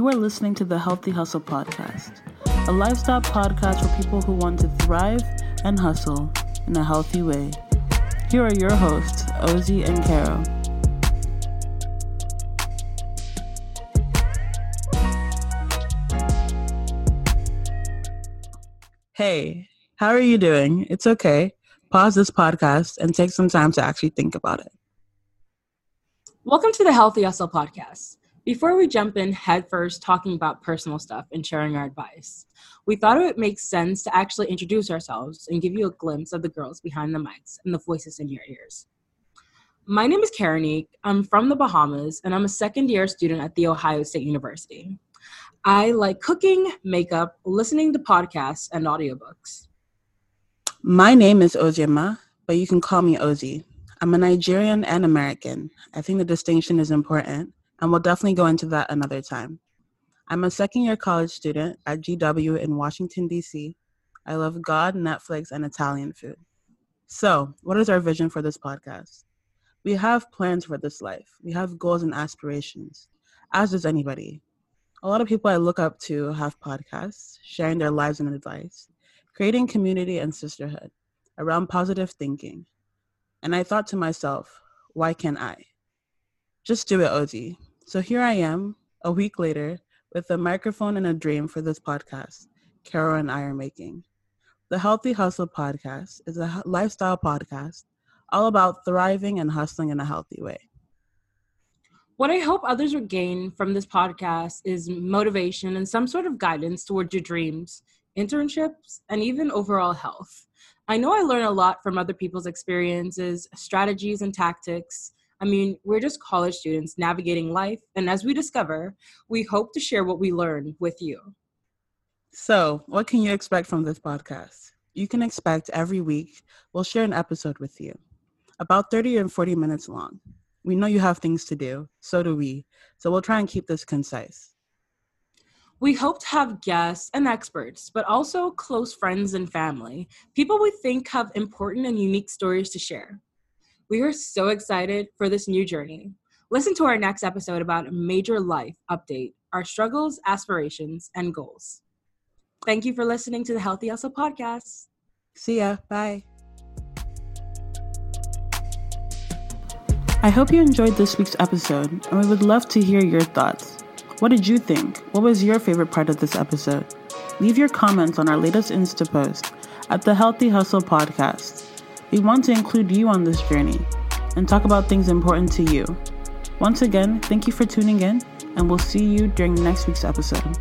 You are listening to the Healthy Hustle Podcast, a lifestyle podcast for people who want to thrive and hustle in a healthy way. Here are your hosts, Ozi and Caro. Hey, how are you doing? It's okay. Pause this podcast and take some time to actually think about it. Welcome to the Healthy Hustle Podcast. Before we jump in headfirst talking about personal stuff and sharing our advice, we thought it would make sense to actually introduce ourselves and give you a glimpse of the girls behind the mics and the voices in your ears. My name is Caronique. I'm from the Bahamas and I'm a second year student at The Ohio State University. I like cooking, makeup, listening to podcasts, and audiobooks. My name is Ozioma, but you can call me Ozi. I'm a Nigerian and American. I think the distinction is important and we'll definitely go into that another time. I'm a second year college student at GW in Washington, D.C. I love God, Netflix, and Italian food. So, what is our vision for this podcast? We have plans for this life, we have goals and aspirations, as does anybody. A lot of people I look up to have podcasts, sharing their lives and advice, creating community and sisterhood around positive thinking. And I thought to myself, why can't I? Just do it, Ozi. So here I am, a week later, with a microphone and a dream for this podcast Caro and I are making. The Healthy Hustle podcast is a lifestyle podcast all about thriving and hustling in a healthy way. What I hope others will gain from this podcast is motivation and some sort of guidance towards your dreams, internships, and even overall health. I know I learn a lot from other people's experiences, strategies, and tactics I mean, we're just college students navigating life, and as we discover, we hope to share what we learn with you. So, what can you expect from this podcast? You can expect every week we'll share an episode with you, about 30 and 40 minutes long. We know you have things to do, so do we, so we'll try and keep this concise. We hope to have guests and experts, but also close friends and family, people we think have important and unique stories to share. We are so excited for this new journey. Listen to our next episode about a major life update, our struggles, aspirations, and goals. Thank you for listening to the Healthy Hustle podcast. See ya. Bye. I hope you enjoyed this week's episode, and we would love to hear your thoughts. What did you think? What was your favorite part of this episode? Leave your comments on our latest Insta post at the Healthy Hustle Podcast. We want to include you on this journey and talk about things important to you. Once again, thank you for tuning in, and we'll see you during next week's episode.